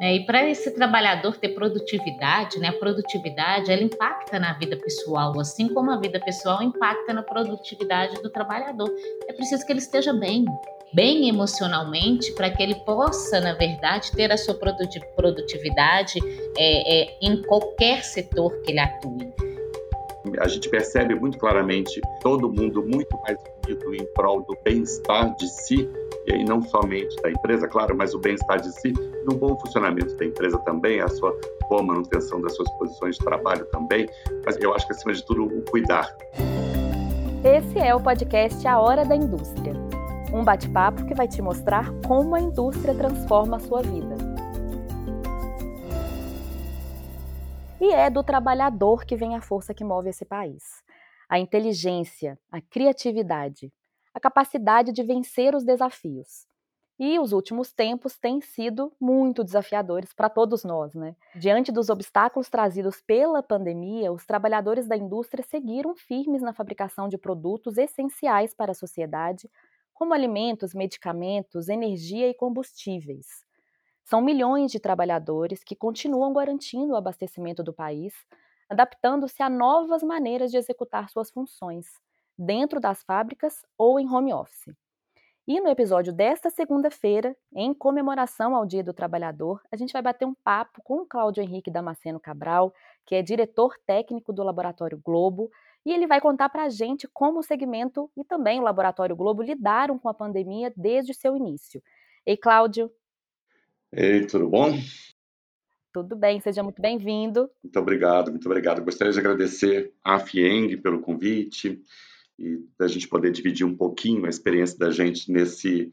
Né? E para esse trabalhador ter produtividade, né, a produtividade ela impacta na vida pessoal, assim como a vida pessoal impacta na produtividade do trabalhador. É preciso que ele esteja bem, bem emocionalmente, para que ele possa, na verdade, ter a sua produtividade é, é, em qualquer setor que ele atue. A gente percebe muito claramente todo mundo muito mais unido em prol do bem-estar de si e aí não somente da empresa, claro, mas o bem-estar de si, no bom funcionamento da empresa também, a sua boa manutenção das suas posições de trabalho também, mas eu acho que acima de tudo o cuidar. Esse é o podcast A Hora da Indústria, um bate-papo que vai te mostrar como a indústria transforma a sua vida. E é do trabalhador que vem a força que move esse país. A inteligência, a criatividade, a capacidade de vencer os desafios. E os últimos tempos têm sido muito desafiadores para todos nós, né? Diante dos obstáculos trazidos pela pandemia, os trabalhadores da indústria seguiram firmes na fabricação de produtos essenciais para a sociedade, como alimentos, medicamentos, energia e combustíveis. São milhões de trabalhadores que continuam garantindo o abastecimento do país, adaptando-se a novas maneiras de executar suas funções dentro das fábricas ou em home office. E no episódio desta segunda-feira, em comemoração ao Dia do Trabalhador, a gente vai bater um papo com o Cláudio Henrique Damasceno Cabral, que é diretor técnico do Laboratório Globo, e ele vai contar para a gente como o segmento e também o Laboratório Globo lidaram com a pandemia desde o seu início. Ei, Cláudio. Ei, tudo bom? Tudo bem, seja muito bem-vindo. Muito obrigado, muito obrigado. Gostaria de agradecer à FIENG pelo convite, e da gente poder dividir um pouquinho a experiência da gente nesse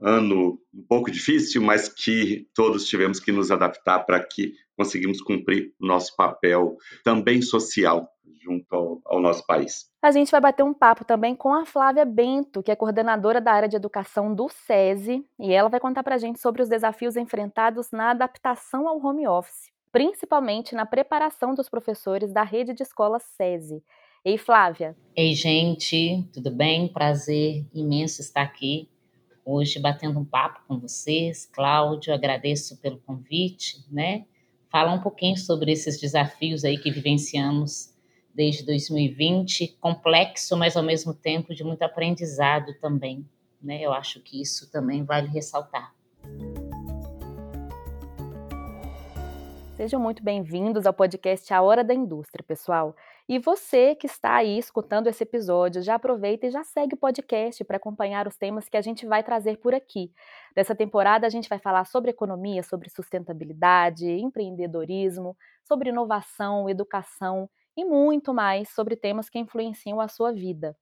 ano um pouco difícil, mas que todos tivemos que nos adaptar para que conseguimos cumprir o nosso papel também social junto ao, ao, nosso país. A gente vai bater um papo também com a Flávia Bento, que é coordenadora da área de educação do SESI, e ela vai contar para a gente sobre os desafios enfrentados na adaptação ao home office, principalmente na preparação dos professores da rede de escolas SESI. Ei, Flávia. Ei, gente, tudo bem? Prazer imenso estar aqui hoje batendo um papo com vocês. Cláudio, agradeço pelo convite, né? Falar um pouquinho sobre esses desafios aí que vivenciamos desde 2020, complexo, mas ao mesmo tempo de muito aprendizado também, né? Eu acho que isso também vale ressaltar. Sejam muito bem-vindos ao podcast A Hora da Indústria, pessoal. E você que está aí escutando esse episódio, já aproveita e já segue o podcast para acompanhar os temas que a gente vai trazer por aqui. Dessa temporada a gente vai falar sobre economia, sobre sustentabilidade, empreendedorismo, sobre inovação, educação e muito mais sobre temas que influenciam a sua vida.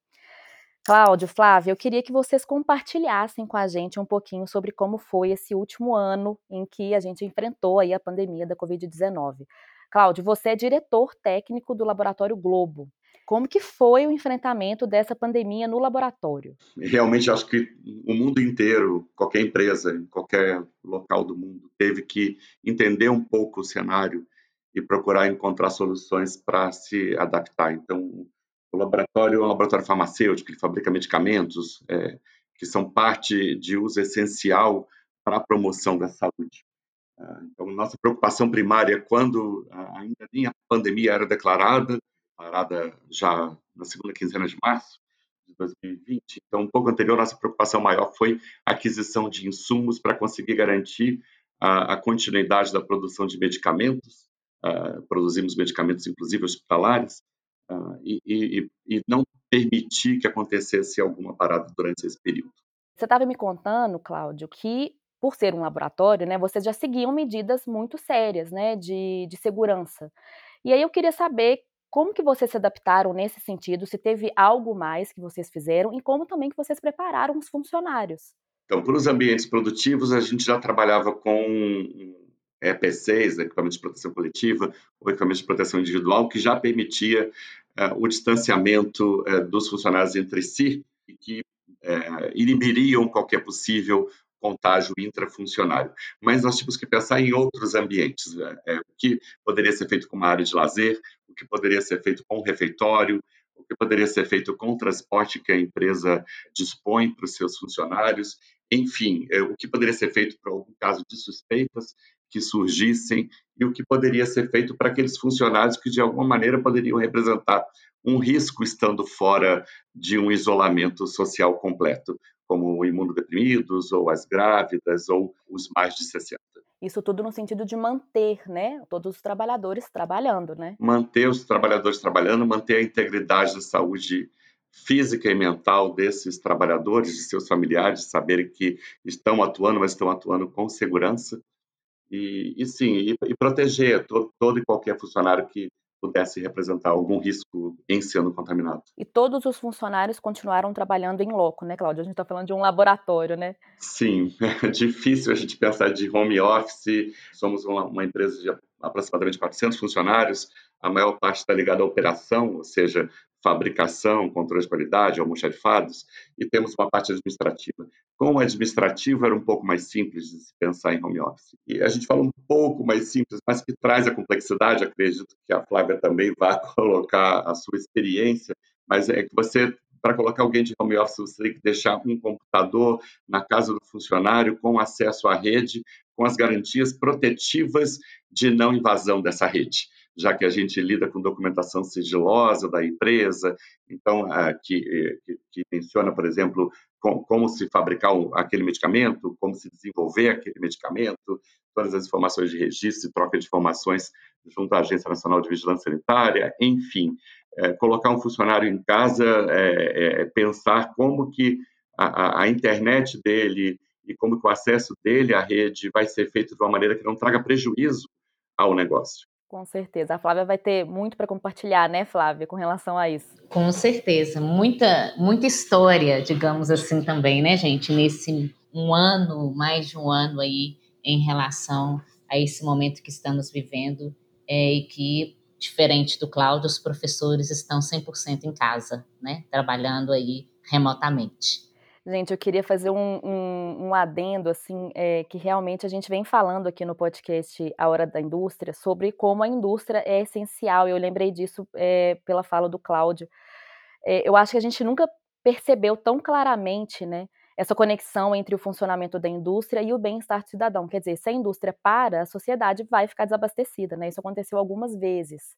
Cláudio, Flávia, eu queria que vocês compartilhassem com a gente um pouquinho sobre como foi esse último ano em que a gente enfrentou aí a pandemia da Covid-19. Cláudio, você é diretor técnico do Laboratório Globo. Como que foi o enfrentamento dessa pandemia no laboratório? Realmente acho que o mundo inteiro, qualquer empresa, em qualquer local do mundo, teve que entender um pouco o cenário e procurar encontrar soluções para se adaptar. Então, o laboratório é um laboratório farmacêutico, que fabrica medicamentos é, que são parte de uso essencial para a promoção da saúde. Ah, então, nossa preocupação primária, quando ah, ainda nem a pandemia era declarada, declarada já na segunda quinzena de março de 2020, então, um pouco anterior, nossa preocupação maior foi a aquisição de insumos para conseguir garantir a, a continuidade da produção de medicamentos, uh, produzimos medicamentos, inclusive hospitalares, uh, e, e, e não permitir que acontecesse alguma parada durante esse período. Você estava me contando, Cláudio, que por ser um laboratório, né, vocês já seguiam medidas muito sérias, né, de, de segurança. E aí eu queria saber como que vocês se adaptaram nesse sentido, se teve algo mais que vocês fizeram e como também que vocês prepararam os funcionários. Então, para os ambientes produtivos, a gente já trabalhava com EPCs, equipamentos de proteção coletiva, ou equipamentos de proteção individual, que já permitia o distanciamento uh, dos funcionários entre si e que uh, inibiriam qualquer possível contágio intrafuncionário. Mas nós tínhamos que pensar em outros ambientes, né? é, o que poderia ser feito com uma área de lazer, o que poderia ser feito com um refeitório, o que poderia ser feito com o transporte que a empresa dispõe para os seus funcionários. enfim, é, o que poderia ser feito para algum caso de suspeitas que surgissem e o que poderia ser feito para aqueles funcionários que de alguma maneira poderiam representar um risco estando fora de um isolamento social completo, como imunodeprimidos ou as grávidas ou os mais de 60. Isso tudo no sentido de manter, né, todos os trabalhadores trabalhando, né? Manter os trabalhadores trabalhando, manter a integridade da saúde física e mental desses trabalhadores, de seus familiares, saberem que estão atuando, mas estão atuando com segurança. E, e sim, e, e proteger todo, todo e qualquer funcionário que pudesse representar algum risco em sendo contaminado. E todos os funcionários continuaram trabalhando em loco, né, Cláudia? A gente está falando de um laboratório, né? Sim, é difícil a gente pensar de home office. Somos uma, uma empresa de aproximadamente 400 funcionários, a maior parte está ligada à operação, ou seja, fabricação, controle de qualidade, almoxarifados, e temos uma parte administrativa. Com o administrativo era um pouco mais simples de se pensar em home office. E a gente fala um pouco mais simples, mas que traz a complexidade, acredito que a Flávia também vai colocar a sua experiência, mas é que você para colocar alguém de home office, você tem que deixar um computador na casa do funcionário com acesso à rede, com as garantias protetivas de não invasão dessa rede já que a gente lida com documentação sigilosa da empresa, então, que, que, que menciona, por exemplo, com, como se fabricar aquele medicamento, como se desenvolver aquele medicamento, todas as informações de registro e troca de informações junto à Agência Nacional de Vigilância Sanitária, enfim, é, colocar um funcionário em casa, é, é, pensar como que a, a, internet dele e como que o acesso dele à rede vai ser feito de uma maneira que não traga prejuízo ao negócio. Com certeza. A Flávia vai ter muito para compartilhar, né, Flávia, com relação a isso. Com certeza. Muita, muita história, digamos assim, também, né, gente, nesse um ano, mais de um ano aí, em relação a esse momento que estamos vivendo é, e que, diferente do Cláudio, os professores estão 100% em casa, né, trabalhando aí remotamente. Gente, eu queria fazer um, um, um adendo, assim, é, que realmente a gente vem falando aqui no podcast A Hora da Indústria sobre como a indústria é essencial. Eu lembrei disso é, pela fala do Cláudio. É, eu acho que a gente nunca percebeu tão claramente, né, essa conexão entre o funcionamento da indústria e o bem-estar do cidadão. Quer dizer, se a indústria para, a sociedade vai ficar desabastecida, né? Isso aconteceu algumas vezes.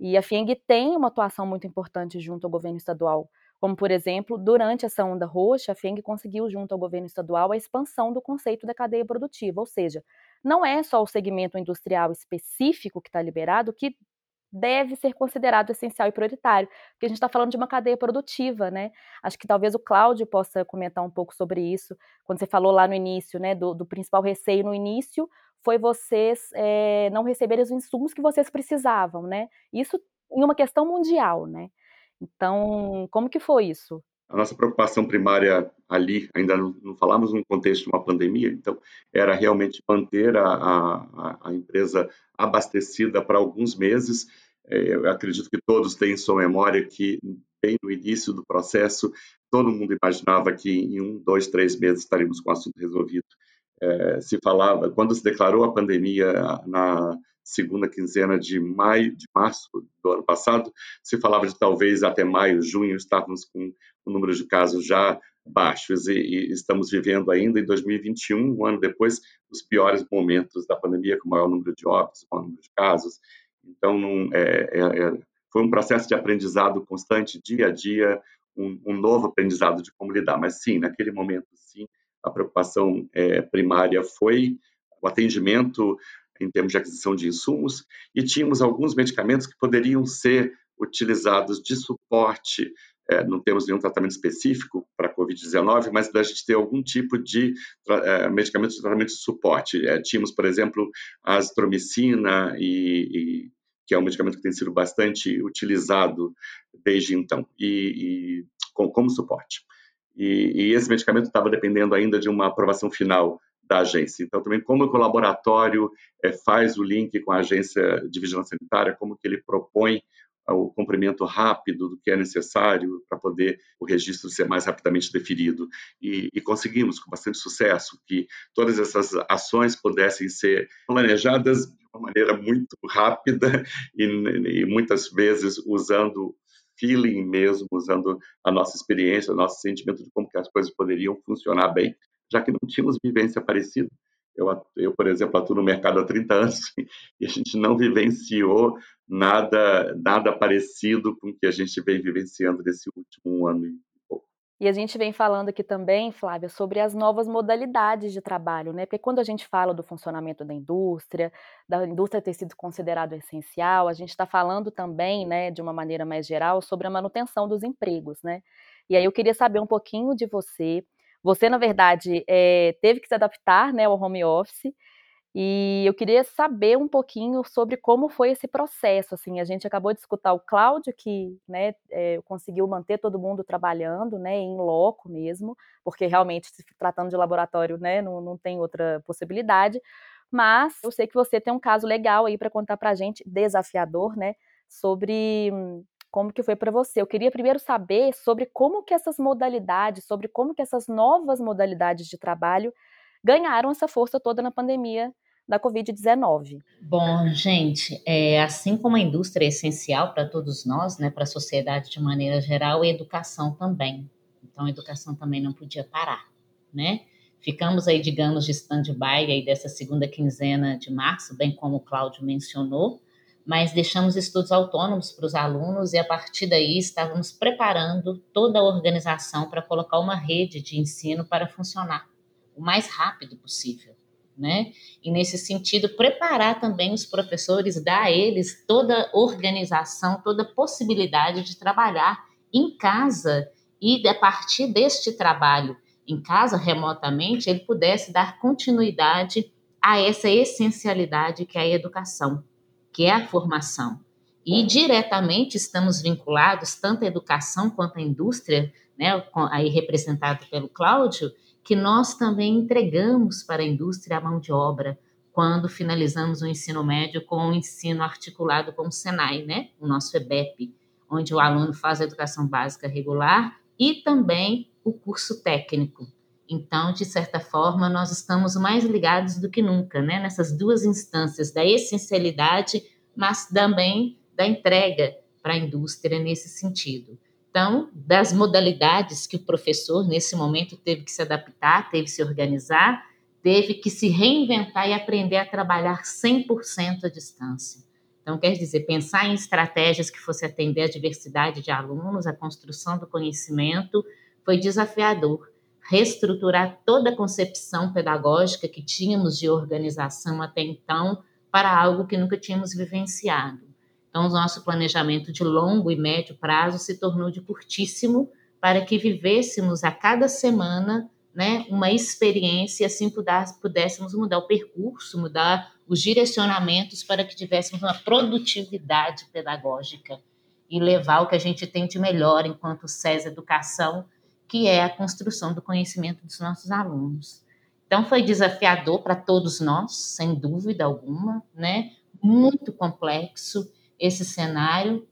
E a FIENG tem uma atuação muito importante junto ao governo estadual como, por exemplo, durante essa onda roxa, a FENG conseguiu, junto ao governo estadual, a expansão do conceito da cadeia produtiva, ou seja, não é só o segmento industrial específico que está liberado que deve ser considerado essencial e prioritário, porque a gente está falando de uma cadeia produtiva, né? Acho que talvez o Cláudio possa comentar um pouco sobre isso, quando você falou lá no início, né, do, do principal receio no início foi vocês é, não receberem os insumos que vocês precisavam, né? Isso em uma questão mundial, né? Então, como que foi isso? A nossa preocupação primária ali, ainda não, não falamos num contexto de uma pandemia, então era realmente manter a, a, a empresa abastecida para alguns meses. É, eu acredito que todos têm em sua memória que, bem no início do processo, todo mundo imaginava que em um, dois, três meses estaríamos com o assunto resolvido. É, se falava, quando se declarou a pandemia na segunda quinzena de maio, de março do ano passado, se falava de talvez até maio, junho, estávamos com o número de casos já baixos e, e, estamos vivendo ainda em 2021, um ano depois, os piores momentos da pandemia, com o maior número de óbitos, maior número de casos. Então, não, é, é, é, foi um processo de aprendizado constante, dia a dia, um, um, novo aprendizado de como lidar. Mas sim, naquele momento, sim, a preocupação é, primária foi o atendimento em termos de aquisição de insumos, e tínhamos alguns medicamentos que poderiam ser utilizados de suporte, é, não temos nenhum tratamento específico para a Covid-19, mas a gente ter algum tipo de é, medicamento de tratamento de suporte. É, tínhamos, por exemplo, a azitromicina, e, e, que é um medicamento que tem sido bastante utilizado desde então, e, e com, como suporte. E, e, esse medicamento estava dependendo ainda de uma aprovação final da agência. Então, também como o laboratório é, faz o link com a agência de vigilância sanitária, como que ele propõe o cumprimento rápido do que é necessário para poder o registro ser mais rapidamente definido. E, e, conseguimos, com bastante sucesso, que todas essas ações pudessem ser planejadas de uma maneira muito rápida e, e muitas vezes usando feeling mesmo, usando a nossa experiência, o nosso sentimento de como que as coisas poderiam funcionar bem já que não tínhamos vivência parecida. Eu, eu, por exemplo, atuo no mercado há 30 anos e a gente não vivenciou nada, nada parecido com o que a gente vem vivenciando nesse último ano e pouco. E a gente vem falando aqui também, Flávia, sobre as novas modalidades de trabalho, né? Porque quando a gente fala do funcionamento da indústria, da indústria ter sido considerado essencial, a gente está falando também, né, de uma maneira mais geral, sobre a manutenção dos empregos, né? E aí eu queria saber um pouquinho de você, você, na verdade, é, teve que se adaptar né, ao home office. E eu queria saber um pouquinho sobre como foi esse processo. Assim, a gente acabou de escutar o Cláudio, que né, é, conseguiu manter todo mundo trabalhando, né, em loco mesmo, porque realmente, se tratando de laboratório, né, não, não tem outra possibilidade. Mas eu sei que você tem um caso legal aí para contar para gente, desafiador, né, sobre como que foi para você. Eu queria primeiro saber sobre como que essas modalidades, sobre como que essas novas modalidades de trabalho ganharam essa força toda na pandemia da Covid-19. Bom, gente, é, assim como a indústria é essencial para todos nós, né, para a sociedade de maneira geral, a educação também. Então, a educação também não podia parar, né? Ficamos aí, digamos, de stand-by aí dessa segunda quinzena de março, bem como o Cláudio mencionou, mas deixamos estudos autônomos para os alunos e a partir daí estávamos preparando toda a organização para colocar uma rede de ensino para funcionar o mais rápido possível, né? E nesse sentido preparar também os professores, dar a eles toda organização, toda possibilidade de trabalhar em casa e a partir deste trabalho em casa remotamente ele pudesse dar continuidade a essa essencialidade que é a educação que é a formação. E diretamente estamos vinculados, tanto à educação quanto à indústria, né, aí representado pelo Cláudio, que nós também entregamos para a indústria a mão de obra quando finalizamos o ensino médio com o ensino articulado com o Senai, né, o nosso EBEP, onde o aluno faz a educação básica regular e também o curso técnico. Então, de certa forma, nós estamos mais ligados do que nunca, né? Nessas duas instâncias da essencialidade, mas também da entrega para a indústria nesse sentido. Então, das modalidades que o professor, nesse momento, teve que se adaptar, teve que se organizar, teve que se reinventar e aprender a trabalhar 100% à distância. Então, quer dizer, pensar em estratégias que fosse atender a diversidade de alunos, a construção do conhecimento, foi desafiador reestruturar toda a concepção pedagógica que tínhamos de organização até então para algo que nunca tínhamos vivenciado. Então, o nosso planejamento de longo e médio prazo se tornou de curtíssimo para que vivêssemos a cada semana né, uma experiência e assim pudéssemos mudar o percurso, mudar os direcionamentos para que tivéssemos uma produtividade pedagógica e levar o que a gente tem de melhor enquanto SES Educação que é a construção do conhecimento dos nossos alunos. Então, foi desafiador para todos nós, sem dúvida alguma, né? Muito complexo esse cenário,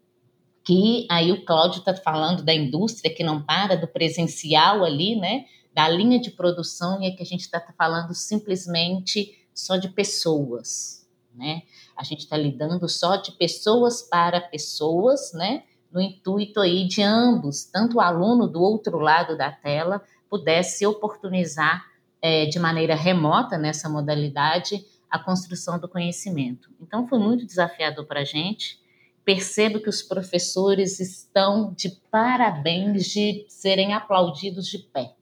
que aí o Cláudio está falando da indústria que não para, do presencial ali, né? Da linha de produção, e é que a gente está falando simplesmente só de pessoas, né? A gente está lidando só de pessoas para pessoas, né? No intuito aí de ambos, tanto o aluno do outro lado da tela pudesse se oportunizar é, de maneira remota nessa modalidade a construção do conhecimento. Então foi muito desafiador para a gente. Percebo que os professores estão de parabéns de serem aplaudidos de pé,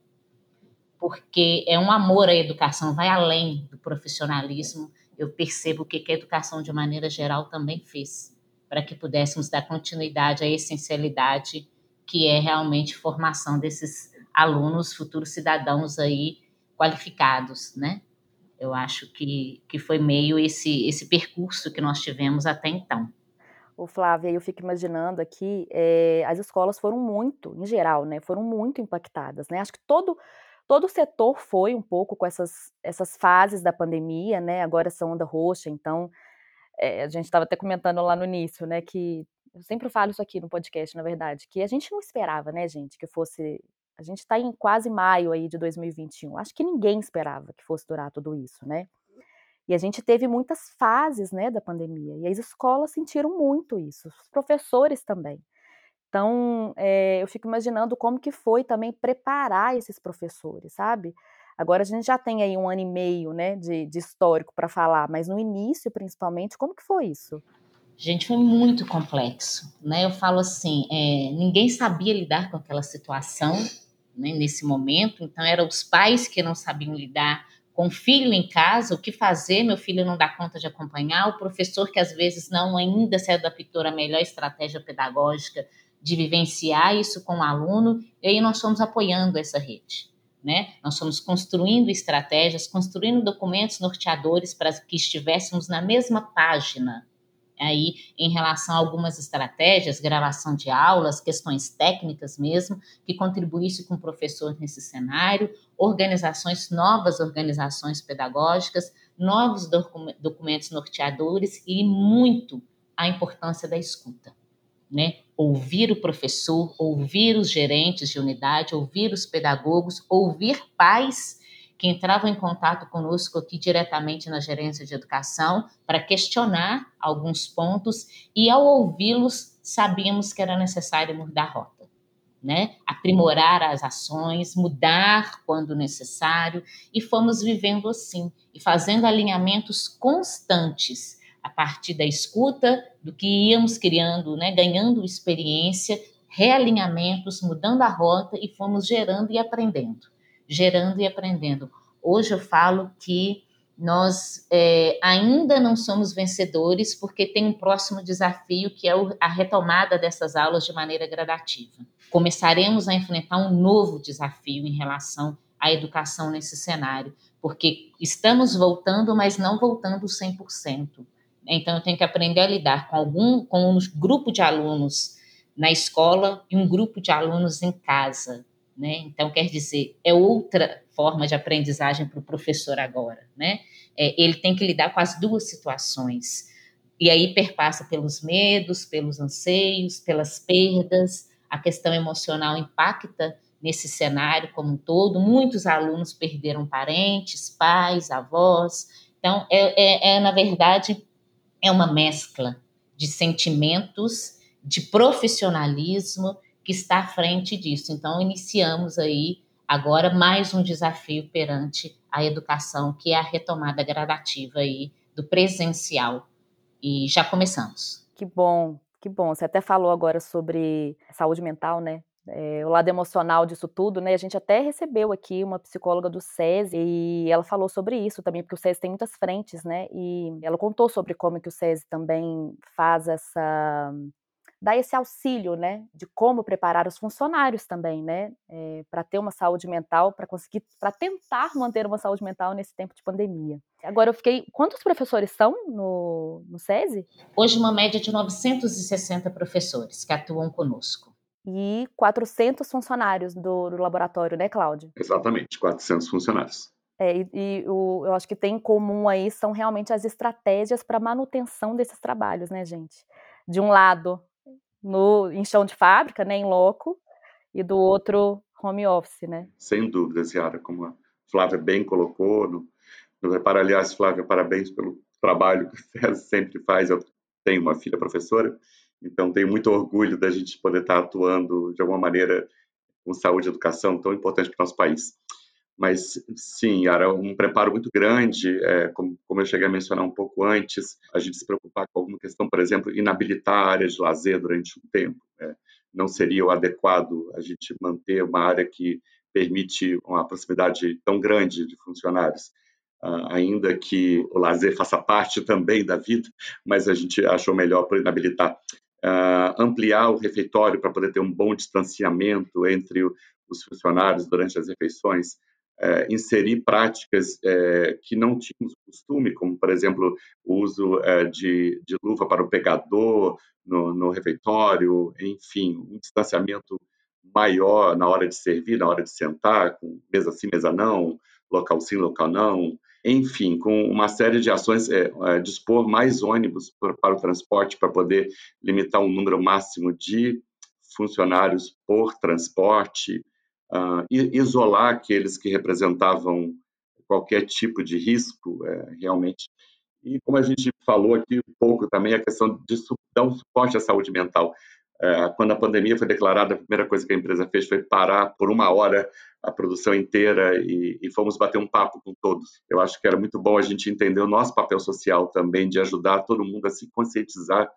porque é um amor à educação, vai além do profissionalismo. Eu percebo o que a educação, de maneira geral, também fez para que pudéssemos dar continuidade à essencialidade que é realmente formação desses alunos, futuros cidadãos aí qualificados, né? Eu acho que, que foi meio esse, esse percurso que nós tivemos até então. O Flávia, eu fico imaginando aqui, é, as escolas foram muito, em geral, né, foram muito impactadas, né? Acho que todo todo o setor foi um pouco com essas, essas fases da pandemia, né? Agora essa onda roxa, então é, a gente estava até comentando lá no início, né, que eu sempre falo isso aqui no podcast, na verdade, que a gente não esperava, né, gente, que fosse. A gente está em quase maio aí de 2021. Acho que ninguém esperava que fosse durar tudo isso, né? E a gente teve muitas fases, né, da pandemia. E as escolas sentiram muito isso, os professores também. Então, é, eu fico imaginando como que foi também preparar esses professores, sabe? Agora a gente já tem aí um ano e meio, né, de, de histórico para falar, mas no início, principalmente, como que foi isso? Gente, foi muito complexo, né? Eu falo assim, é, ninguém sabia lidar com aquela situação né, nesse momento, então eram os pais que não sabiam lidar com o filho em casa, o que fazer, meu filho não dá conta de acompanhar, o professor que às vezes não ainda se adaptou à melhor estratégia pedagógica de vivenciar isso com o aluno, e aí nós fomos apoiando essa rede. Né? Nós fomos construindo estratégias, construindo documentos norteadores para que estivéssemos na mesma página aí em relação a algumas estratégias, gravação de aulas, questões técnicas mesmo, que contribuísse com o professor nesse cenário, organizações, novas organizações pedagógicas, novos documentos norteadores e muito a importância da escuta né? Ouvir o professor, ouvir os gerentes de unidade, ouvir os pedagogos, ouvir pais que entravam em contato conosco aqui diretamente na gerência de educação para questionar alguns pontos e ao ouvi-los sabíamos que era necessário mudar a rota, né? Aprimorar as ações, mudar quando necessário e fomos vivendo assim e fazendo alinhamentos constantes a partir da escuta, do que íamos criando, né, ganhando experiência, realinhamentos, mudando a rota e fomos gerando e aprendendo, gerando e aprendendo. Hoje eu falo que nós é, ainda não somos vencedores porque tem um próximo desafio que é a retomada dessas aulas de maneira gradativa. Começaremos a enfrentar um novo desafio em relação à educação nesse cenário, porque estamos voltando, mas não voltando 100%. Então, eu tenho que aprender a lidar com algum, com um grupo de alunos na escola e um grupo de alunos em casa, né? Então, quer dizer, é outra forma de aprendizagem para o professor agora, né? É, ele tem que lidar com as duas situações. E aí perpassa pelos medos, pelos anseios, pelas perdas, a questão emocional impacta nesse cenário como um todo. Muitos alunos perderam parentes, pais, avós. Então, é, é, é na verdade, é uma mescla de sentimentos, de profissionalismo que está à frente disso. Então, iniciamos aí agora mais um desafio perante a educação, que é a retomada gradativa aí do presencial. E já começamos. Que bom, que bom. Você até falou agora sobre saúde mental, né? É, o lado emocional disso tudo, né? A gente até recebeu aqui uma psicóloga do SESI e ela falou sobre isso também, porque o SESI tem muitas frentes, né? E ela contou sobre como que o SESI também faz essa dá esse auxílio, né, de como preparar os funcionários também, né, é, para ter uma saúde mental, para conseguir, para tentar manter uma saúde mental nesse tempo de pandemia. Agora eu fiquei, quantos professores são no, no SESI? Hoje uma média de 960 professores que atuam conosco e 400 funcionários do, do laboratório, né, Cláudio? Exatamente, 400 funcionários. É, e, e o, eu acho que tem em comum aí são realmente as estratégias para manutenção desses trabalhos, né, gente? De um lado, no, em chão de fábrica, né, em loco, e do outro, home office, né? Sem dúvida, Yara, como a Flávia bem colocou, no, no Repara, aliás, Flávia, parabéns pelo trabalho que você sempre faz, eu tenho uma filha professora, então, tenho muito orgulho da gente poder estar atuando de alguma maneira com saúde e educação tão importante para o nosso país. Mas, sim, era um preparo muito grande, é, como, como, eu cheguei a mencionar um pouco antes, a gente se preocupar com alguma questão, por exemplo, inabilitar áreas de lazer durante um tempo. É, não seria o adequado a gente manter uma área que permite uma proximidade tão grande de funcionários. Uh, ainda que o lazer faça parte também da vida, mas a gente achou melhor por inabilitar uh, ampliar o refeitório para poder ter um bom distanciamento entre o, os funcionários durante as refeições, uh, inserir práticas uh, que não tínhamos costume, como, por exemplo, o uso eh, de, de, luva para o pegador no, no refeitório, enfim, um distanciamento maior na hora de servir, na hora de sentar, com mesa sim, mesa não, local sim, local não, enfim, com uma série de ações, é, é, dispor mais ônibus para, o transporte, para poder limitar um número máximo de funcionários por transporte, uh, isolar aqueles que representavam qualquer tipo de risco, é, realmente. E como a gente falou aqui um pouco também, a questão de dar um suporte à saúde mental. É, quando a pandemia foi declarada, a primeira coisa que a empresa fez foi parar por uma hora a produção inteira e, e, fomos bater um papo com todos. Eu acho que era muito bom a gente entender o nosso papel social também, de ajudar todo mundo a se conscientizar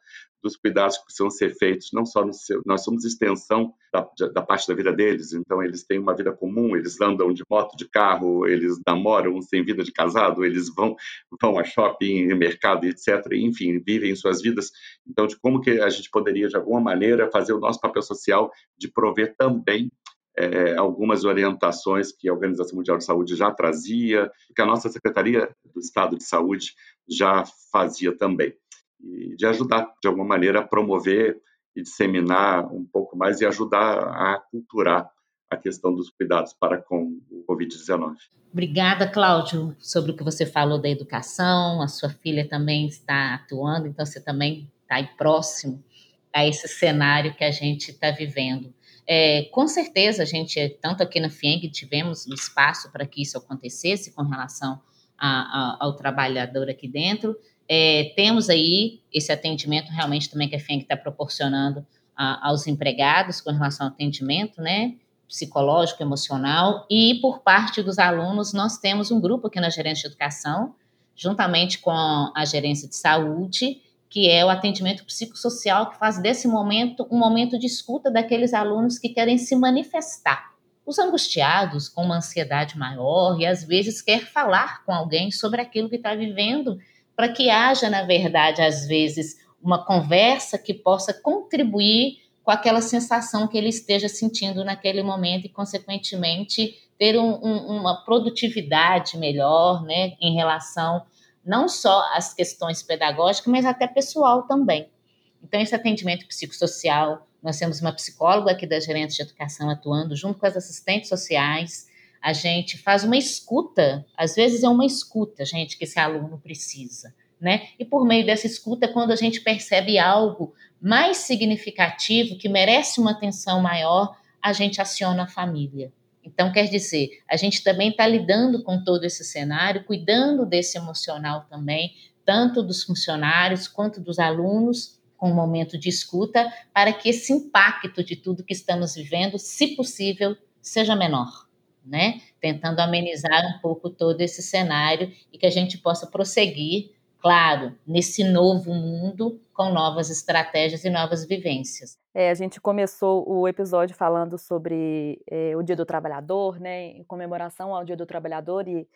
dos cuidados que precisam ser feitos, não só no seu, nós somos extensão da, da, parte da vida deles, então eles têm uma vida comum, eles andam de moto, de carro, eles namoram sem vida de casado, eles vão vão a shopping, mercado, etc. Enfim, vivem suas vidas. Então, de como que a gente poderia de alguma maneira fazer o nosso papel social de prover também é, algumas orientações que a Organização Mundial de Saúde já trazia, que a nossa Secretaria do Estado de Saúde já fazia também. E de ajudar, de alguma maneira, a promover e disseminar um pouco mais e ajudar a culturar a questão dos cuidados para com o Covid-19. Obrigada, Cláudio, sobre o que você falou da educação. A sua filha também está atuando, então você também está aí próximo a esse cenário que a gente está vivendo. É, com certeza, a gente, tanto aqui na FIENG, tivemos um espaço para que isso acontecesse com relação a, a, ao trabalhador aqui dentro. É, temos aí esse atendimento realmente também que a FIENG está proporcionando a, aos empregados com relação ao atendimento, né? Psicológico, emocional, e por parte dos alunos, nós temos um grupo aqui na gerência de educação, juntamente com a gerência de saúde, que é o atendimento psicossocial, que faz desse momento um momento de escuta daqueles alunos que querem se manifestar. Os angustiados, com uma ansiedade maior, e às vezes quer falar com alguém sobre aquilo que está vivendo, para que haja, na verdade, às vezes, uma conversa que possa contribuir com aquela sensação que ele esteja sentindo naquele momento e, consequentemente, ter um, um, uma produtividade melhor né, em relação não só as questões pedagógicas, mas até pessoal também. Então, esse atendimento psicossocial, nós temos uma psicóloga aqui da gerente de educação atuando junto com as assistentes sociais. A gente faz uma escuta, às vezes é uma escuta, gente, que esse aluno precisa, né? E por meio dessa escuta, quando a gente percebe algo mais significativo, que merece uma atenção maior, a gente aciona a família. Então, quer dizer, a gente também está lidando com todo esse cenário, cuidando desse emocional também, tanto dos funcionários quanto dos alunos, com um momento de escuta, para que esse impacto de tudo que estamos vivendo, se possível, seja menor, né? Tentando amenizar um pouco todo esse cenário e que a gente possa prosseguir claro, nesse novo mundo com novas estratégias e novas vivências. É, a gente começou o episódio falando sobre é, o Dia do Trabalhador, né, em comemoração ao Dia do Trabalhador e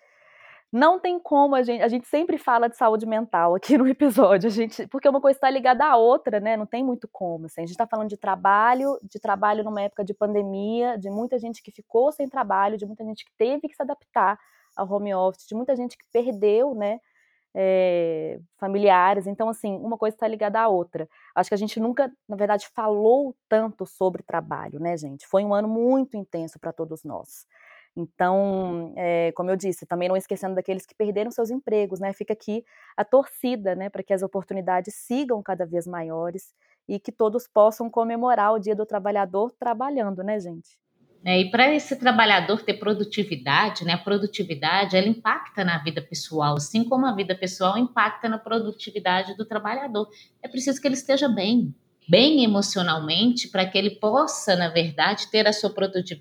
não tem como a gente, a gente sempre fala de saúde mental aqui no episódio, a gente, porque uma coisa está ligada à outra, né? Não tem muito como. Assim, a gente está falando de trabalho, de trabalho numa época de pandemia, de muita gente que ficou sem trabalho, de muita gente que teve que se adaptar ao home office, de muita gente que perdeu, né? É, familiares. Então, assim, uma coisa está ligada à outra. Acho que a gente nunca, na verdade, falou tanto sobre trabalho, né, gente? Foi um ano muito intenso para todos nós. Então, é, como eu disse, também não esquecendo daqueles que perderam seus empregos, né? Fica aqui a torcida, né, para que as oportunidades sigam cada vez maiores e que todos possam comemorar o Dia do Trabalhador trabalhando, né, gente? É, e para esse trabalhador ter produtividade, né, a produtividade ela impacta na vida pessoal, assim como a vida pessoal impacta na produtividade do trabalhador. É preciso que ele esteja bem, bem emocionalmente, para que ele possa, na verdade, ter a sua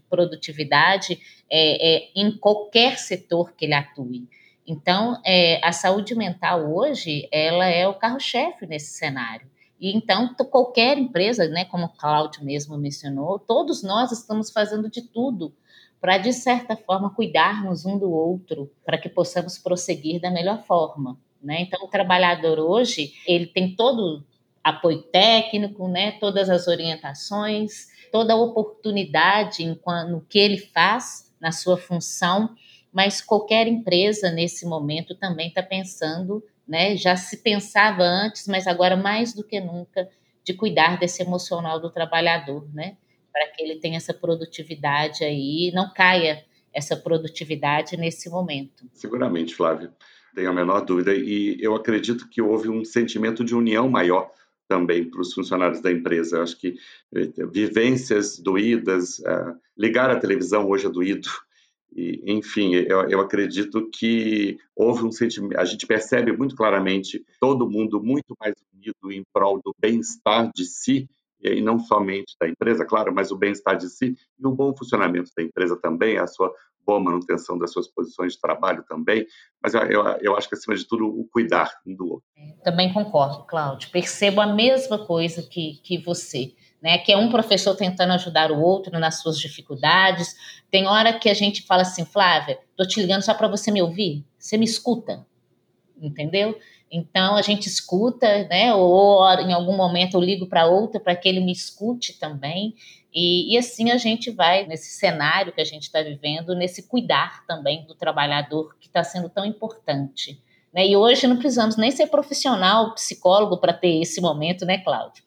produtividade é, é, em qualquer setor que ele atue. Então, é, a saúde mental hoje ela é o carro-chefe nesse cenário. E então, qualquer empresa, né, como o Cláudio mesmo mencionou, todos nós estamos fazendo de tudo para, de certa forma, cuidarmos um do outro, para que possamos prosseguir da melhor forma. Né? Então, o trabalhador hoje, ele tem todo apoio técnico, né, todas as orientações, toda a oportunidade em, no que ele faz, na sua função, mas qualquer empresa, nesse momento, também está pensando né? Já se pensava antes, mas agora mais do que nunca, de cuidar desse emocional do trabalhador, né? Para que ele tenha essa produtividade aí, não caia essa produtividade nesse momento. Seguramente, Flávia, tenho a menor dúvida. E eu acredito que houve um sentimento de união maior também para os funcionários da empresa. Eu acho que eh, vivências doídas, uh, ligar a televisão hoje é doído, e, enfim, eu, eu, acredito que houve um sentimento, a gente percebe muito claramente todo mundo muito mais unido em prol do bem-estar de si e não somente da empresa, claro, mas o bem-estar de si e o bom funcionamento da empresa também, a sua boa manutenção das suas posições de trabalho também, mas eu, eu, eu acho que, acima de tudo, o cuidar um do outro. Também concordo, Cláudio. Percebo a mesma coisa que, que você. Né, que é um professor tentando ajudar o outro nas suas dificuldades. Tem hora que a gente fala assim, Flávia, tô te ligando só para você me ouvir. Você me escuta, entendeu? Então a gente escuta, né? Ou em algum momento eu ligo para outra para que ele me escute também. E, e, assim a gente vai nesse cenário que a gente está vivendo, nesse cuidar também do trabalhador que está sendo tão importante. Né? E hoje não precisamos nem ser profissional, psicólogo para ter esse momento, né, Cláudio?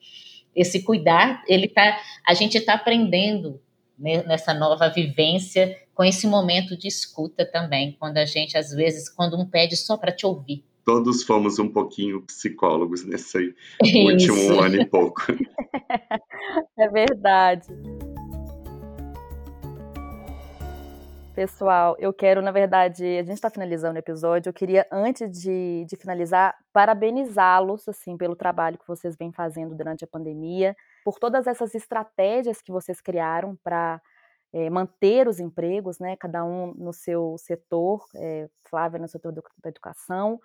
Esse cuidar, ele tá, a gente está aprendendo né, nessa nova vivência com esse momento de escuta também, quando a gente às vezes quando um pede só para te ouvir, todos fomos um pouquinho psicólogos nesse Isso. último ano e pouco. É verdade. Pessoal, eu quero, na verdade, a gente está finalizando o episódio. Eu queria, antes de, de finalizar, parabenizá-los assim pelo trabalho que vocês vêm fazendo durante a pandemia, por todas essas estratégias que vocês criaram para é, manter os empregos, né? Cada um no seu setor, é, Flávia no setor da educação,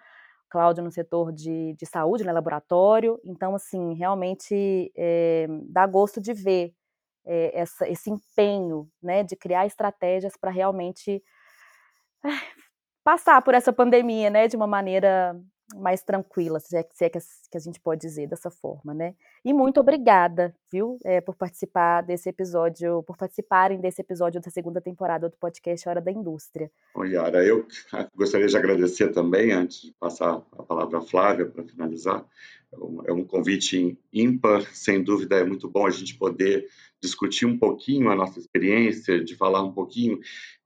Cláudia no setor de, de saúde, né, laboratório. Então, assim, realmente é, dá gosto de ver é, essa, esse empenho né, de criar estratégias para realmente é, passar por essa pandemia né, de uma maneira mais tranquila, se é, se é que, a, gente pode dizer dessa forma, né? E muito obrigada, viu, é, por participar desse episódio, por participarem desse episódio da segunda temporada do podcast Hora da Indústria. Oi, Yara, eu gostaria de agradecer também, antes de passar a palavra à Flávia para finalizar, é um convite ímpar, sem dúvida é muito bom a gente poder discutir um pouquinho a nossa experiência, de falar um pouquinho,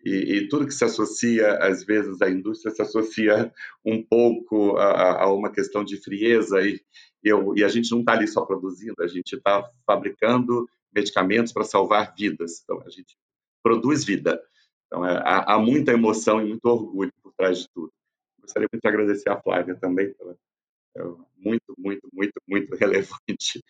e, e tudo que se associa, às vezes, à indústria se associa um pouco a, a uma questão de frieza, e, eu, e a gente não está ali só produzindo, a gente está fabricando medicamentos para salvar vidas, então a gente produz vida. Então, é, há, há, muita emoção e muito orgulho por trás de tudo. Gostaria muito de agradecer a Flávia também, pela, muito, muito, muito, muito relevante,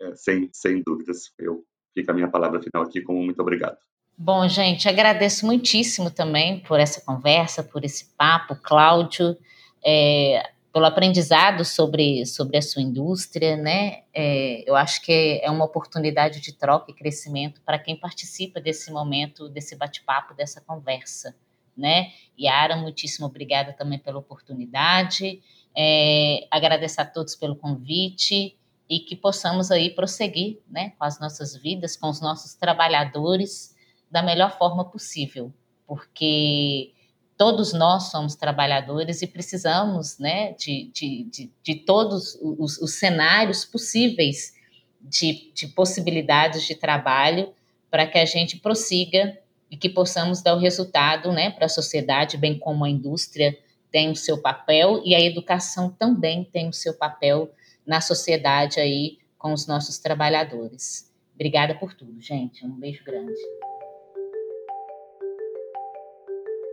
é, sem, sem dúvidas. Eu fica a minha palavra final aqui como muito obrigado. Bom, gente, agradeço muitíssimo também por essa conversa, por esse papo, Cláudio, é, pelo aprendizado sobre, sobre a sua indústria, né? É, eu acho que é uma oportunidade de troca e crescimento para quem participa desse momento, desse bate-papo, dessa conversa, né? Yara, muitíssimo obrigada também pela oportunidade. É, agradeço a todos pelo convite e que possamos aí prosseguir né, com as nossas vidas, com os nossos trabalhadores da melhor forma possível, porque todos nós somos trabalhadores e precisamos né, de, de, de, de todos os, os, cenários possíveis de, de possibilidades de trabalho para que a gente prossiga e que possamos dar o resultado né, para a sociedade, bem como a indústria tem o seu papel e a educação também tem o seu papel na sociedade aí com os nossos trabalhadores. Obrigada por tudo, gente. Um beijo grande.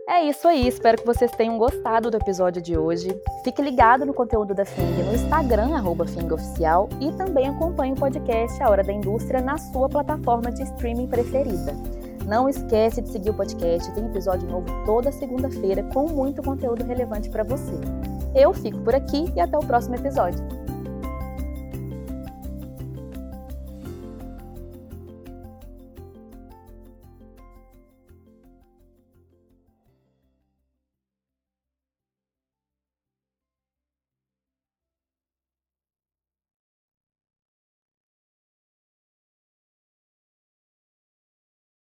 É isso aí, espero que vocês tenham gostado do episódio de hoje. Fique ligado no conteúdo da FING no Instagram, arroba FINGOficial, e também acompanhe o podcast A Hora da Indústria na sua plataforma de streaming preferida. Não esquece de seguir o podcast, tem episódio novo toda segunda-feira com muito conteúdo relevante para você. Eu fico por aqui e até o próximo episódio.